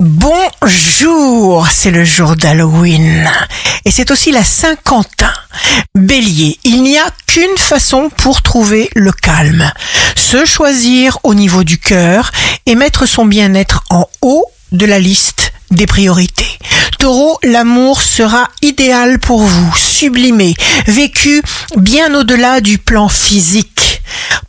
Bonjour, c'est le jour d'Halloween et c'est aussi la Saint-Quentin. Bélier, il n'y a qu'une façon pour trouver le calme. Se choisir au niveau du cœur et mettre son bien-être en haut de la liste des priorités. Taureau, l'amour sera idéal pour vous, sublimé, vécu bien au-delà du plan physique.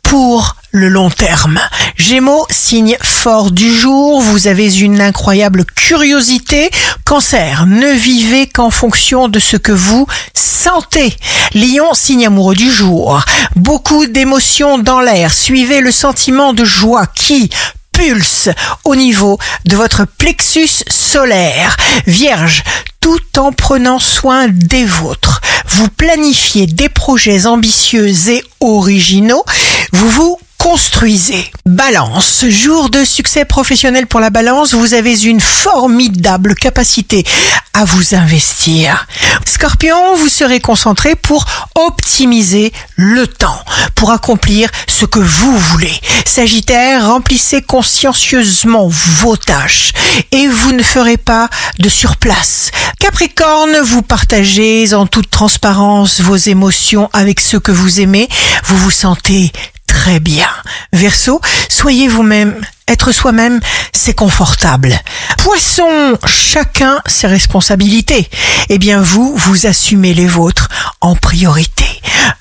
Pour le long terme. Gémeaux, signe fort du jour, vous avez une incroyable curiosité. Cancer, ne vivez qu'en fonction de ce que vous sentez. Lion, signe amoureux du jour. Beaucoup d'émotions dans l'air. Suivez le sentiment de joie qui pulse au niveau de votre plexus solaire. Vierge, tout en prenant soin des vôtres. Vous planifiez des projets ambitieux et originaux. Vous vous construisez. Balance, jour de succès professionnel pour la balance, vous avez une formidable capacité à vous investir. Scorpion, vous serez concentré pour optimiser le temps, pour accomplir ce que vous voulez. Sagittaire, remplissez consciencieusement vos tâches et vous ne ferez pas de surplace. Capricorne, vous partagez en toute transparence vos émotions avec ceux que vous aimez. Vous vous sentez très bien. Verseau, soyez vous-même. Être soi-même, c'est confortable. Poisson, chacun ses responsabilités. Eh bien, vous, vous assumez les vôtres en priorité.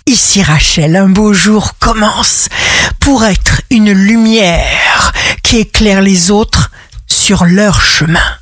Ici Rachel, un beau jour commence pour être une lumière qui éclaire les autres sur leur chemin.